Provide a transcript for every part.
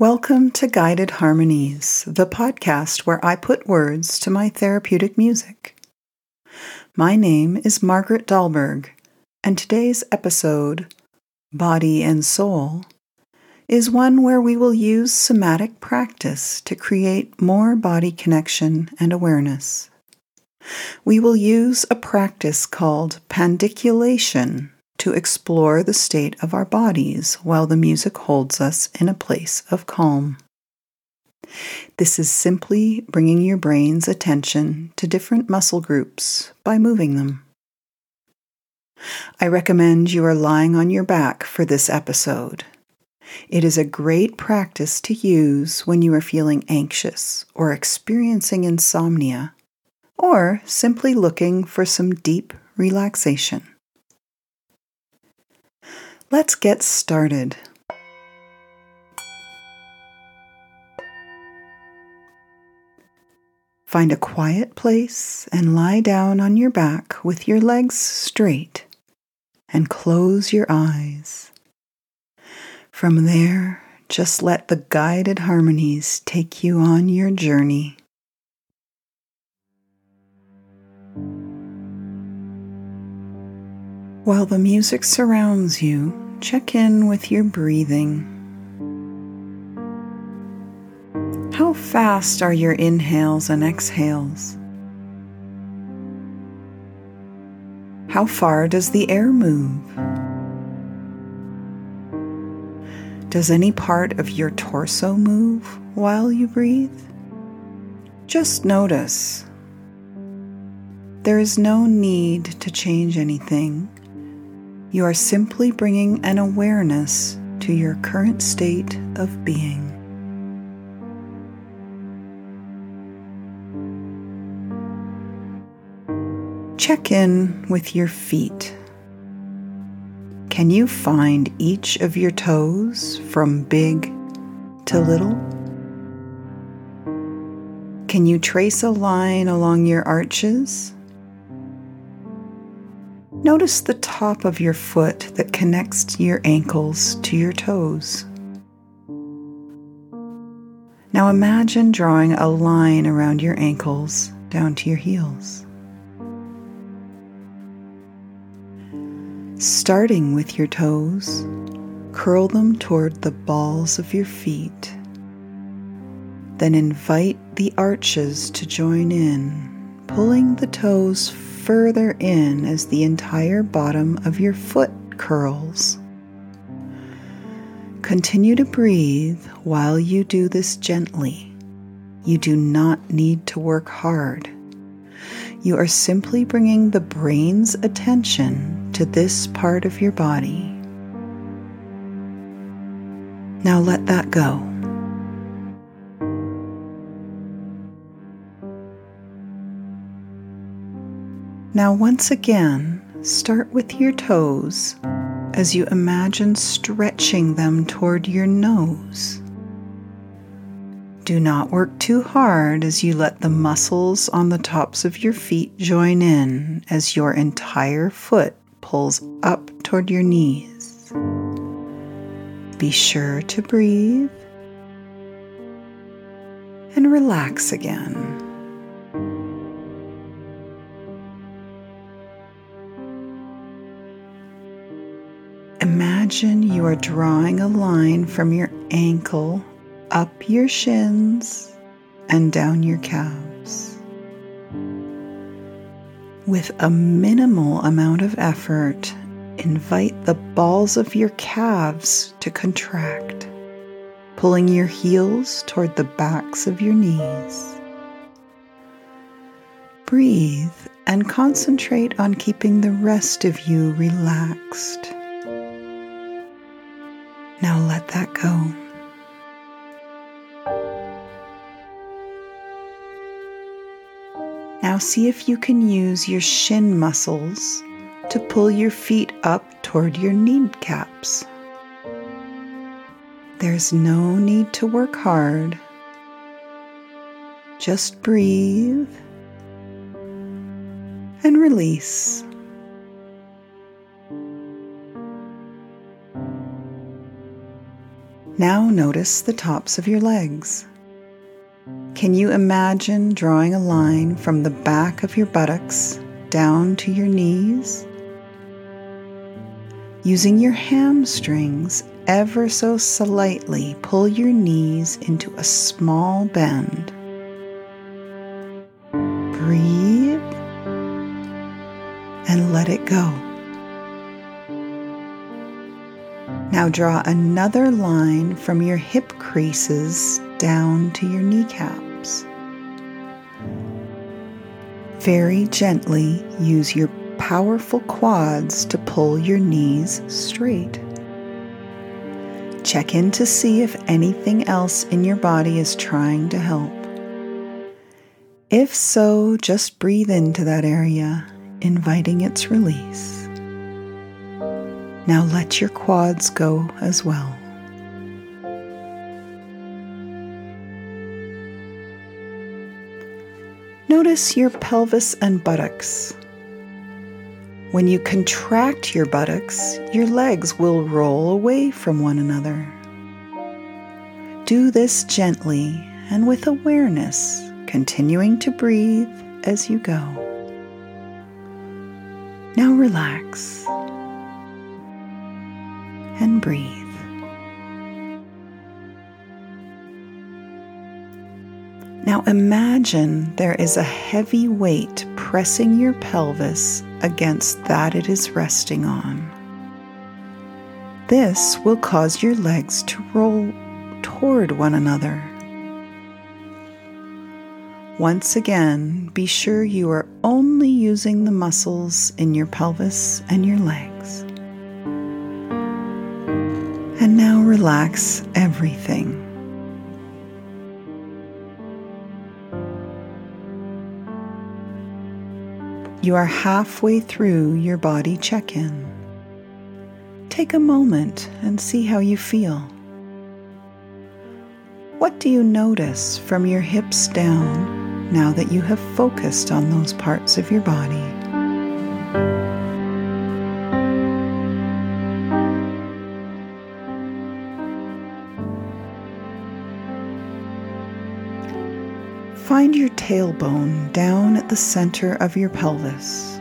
Welcome to Guided Harmonies, the podcast where I put words to my therapeutic music. My name is Margaret Dahlberg, and today's episode, Body and Soul, is one where we will use somatic practice to create more body connection and awareness. We will use a practice called pandiculation to explore the state of our bodies while the music holds us in a place of calm. This is simply bringing your brain's attention to different muscle groups by moving them. I recommend you are lying on your back for this episode. It is a great practice to use when you are feeling anxious or experiencing insomnia, or simply looking for some deep relaxation. Let's get started. Find a quiet place and lie down on your back with your legs straight and close your eyes. From there, just let the guided harmonies take you on your journey. While the music surrounds you, check in with your breathing. How fast are your inhales and exhales? How far does the air move? Does any part of your torso move while you breathe? Just notice. There is no need to change anything you are simply bringing an awareness to your current state of being. Check in with your feet. Can you find each of your toes from big to little? Can you trace a line along your arches? Notice the top of your foot that connects your ankles to your toes. Now imagine drawing a line around your ankles down to your heels. Starting with your toes, curl them toward the balls of your feet. Then invite the arches to join in, pulling the toes further in as the entire bottom of your foot curls. Continue to breathe while you do this gently. You do not need to work hard. You are simply bringing the brain's attention to this part of your body. Now let that go. Now, once again, start with your toes as you imagine stretching them toward your nose. Do not work too hard as you let the muscles on the tops of your feet join in as your entire foot pulls up toward your knees. Be sure to breathe and relax again. Imagine you are drawing a line from your ankle up your shins and down your calves. With a minimal amount of effort, invite the balls of your calves to contract, pulling your heels toward the backs of your knees. Breathe and concentrate on keeping the rest of you relaxed. Now let that go. Now see if you can use your shin muscles to pull your feet up toward your kneecaps. There's no need to work hard. Just breathe and release. Now notice the tops of your legs. Can you imagine drawing a line from the back of your buttocks down to your knees? Using your hamstrings ever so slightly, pull your knees into a small bend. Breathe and let it go. Now draw another line from your hip creases down to your kneecaps. Very gently use your powerful quads to pull your knees straight. Check in to see if anything else in your body is trying to help. If so, just breathe into that area, inviting its release. Now let your quads go as well. Notice your pelvis and buttocks. When you contract your buttocks, your legs will roll away from one another. Do this gently and with awareness, continuing to breathe as you go. Now relax and breathe. Now imagine there is a heavy weight pressing your pelvis against that it is resting on. This will cause your legs to roll toward one another. Once again, be sure you are only using the muscles in your pelvis and your legs. Relax everything. You are halfway through your body check in. Take a moment and see how you feel. What do you notice from your hips down now that you have focused on those parts of your body? Find your tailbone down at the center of your pelvis.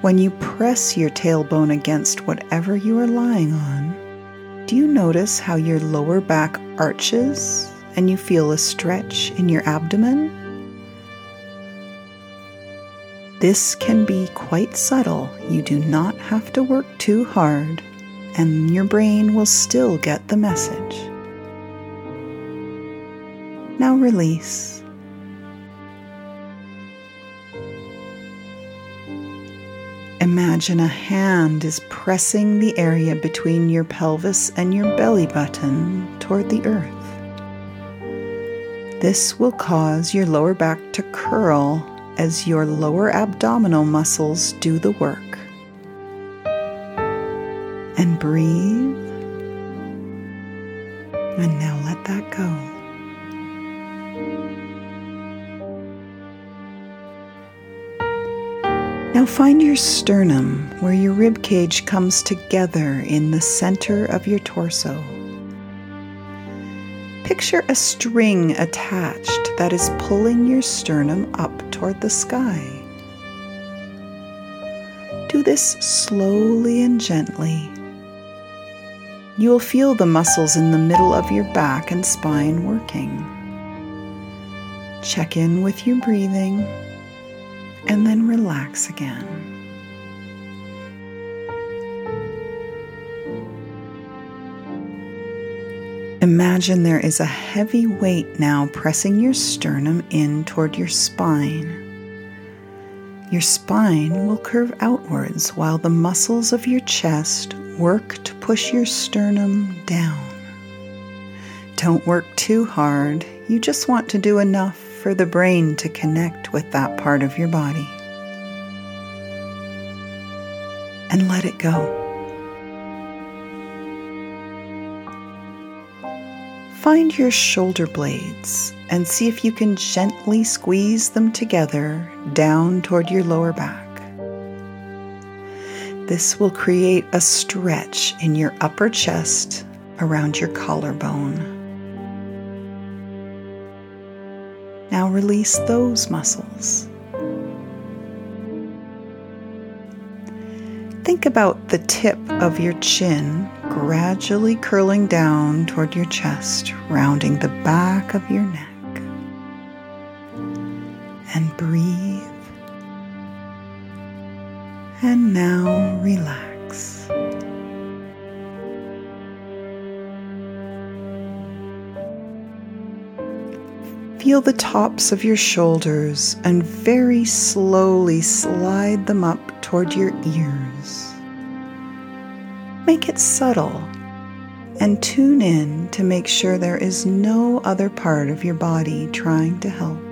When you press your tailbone against whatever you are lying on, do you notice how your lower back arches and you feel a stretch in your abdomen? This can be quite subtle. You do not have to work too hard, and your brain will still get the message. Release. Imagine a hand is pressing the area between your pelvis and your belly button toward the earth. This will cause your lower back to curl as your lower abdominal muscles do the work. And breathe. And now let that go. Now find your sternum where your rib cage comes together in the center of your torso. Picture a string attached that is pulling your sternum up toward the sky. Do this slowly and gently. You will feel the muscles in the middle of your back and spine working. Check in with your breathing and then relax again. Imagine there is a heavy weight now pressing your sternum in toward your spine. Your spine will curve outwards while the muscles of your chest work to push your sternum down. Don't work too hard, you just want to do enough for the brain to connect with that part of your body. And let it go. Find your shoulder blades and see if you can gently squeeze them together down toward your lower back. This will create a stretch in your upper chest around your collarbone. Now release those muscles. Think about the tip of your chin gradually curling down toward your chest, rounding the back of your neck. And breathe. And now relax. Feel the tops of your shoulders and very slowly slide them up toward your ears. Make it subtle and tune in to make sure there is no other part of your body trying to help.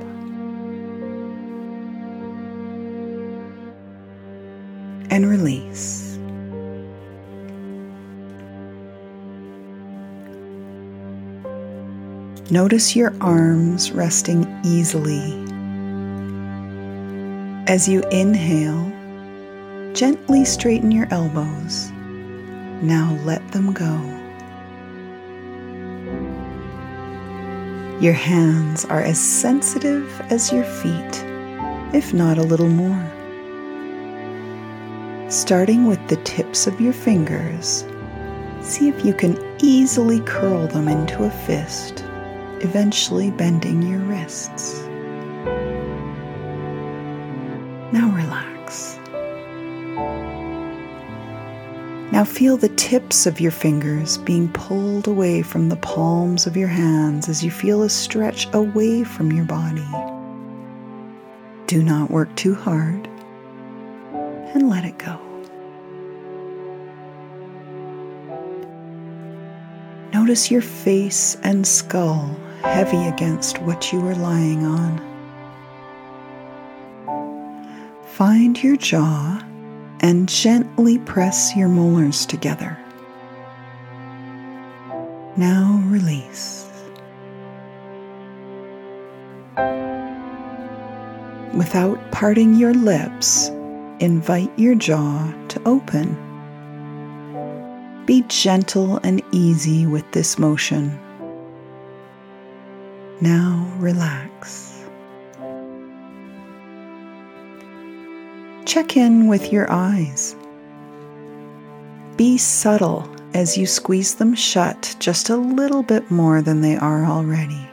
Notice your arms resting easily. As you inhale, Gently straighten your elbows. Now let them go. Your hands are as sensitive as your feet, if not a little more. Starting with the tips of your fingers, see if you can easily curl them into a fist, eventually bending your wrists. Now relax. Now feel the tips of your fingers being pulled away from the palms of your hands as you feel a stretch away from your body. Do not work too hard and let it go. Notice your face and skull heavy against what you are lying on. Find your jaw and gently press your molars together. Now release. Without parting your lips, invite your jaw to open. Be gentle and easy with this motion. Now relax. Check in with your eyes. Be subtle as you squeeze them shut just a little bit more than they are already.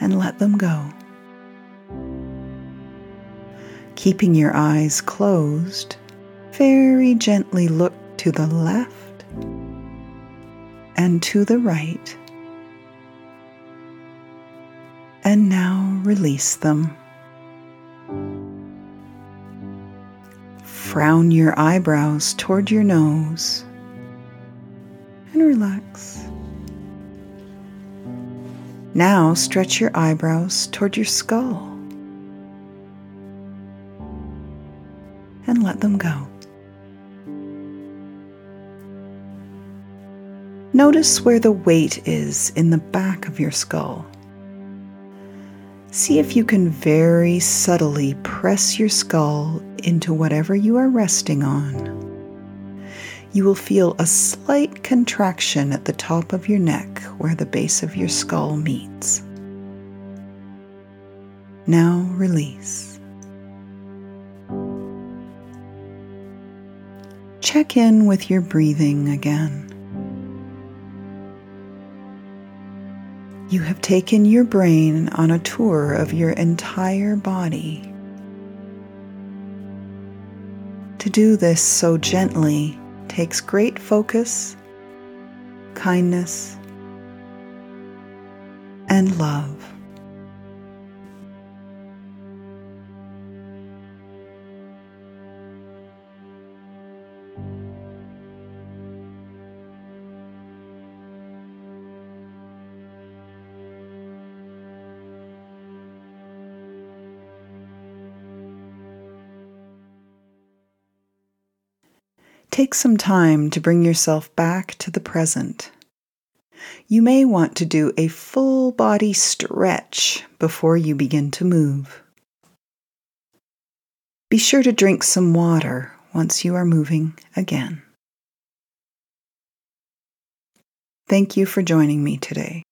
And let them go. Keeping your eyes closed, very gently look to the left and to the right. And now release them. Frown your eyebrows toward your nose and relax. Now stretch your eyebrows toward your skull and let them go. Notice where the weight is in the back of your skull. See if you can very subtly press your skull into whatever you are resting on. You will feel a slight contraction at the top of your neck where the base of your skull meets. Now release. Check in with your breathing again. You have taken your brain on a tour of your entire body. To do this so gently takes great focus, kindness, and love. Take some time to bring yourself back to the present. You may want to do a full body stretch before you begin to move. Be sure to drink some water once you are moving again. Thank you for joining me today.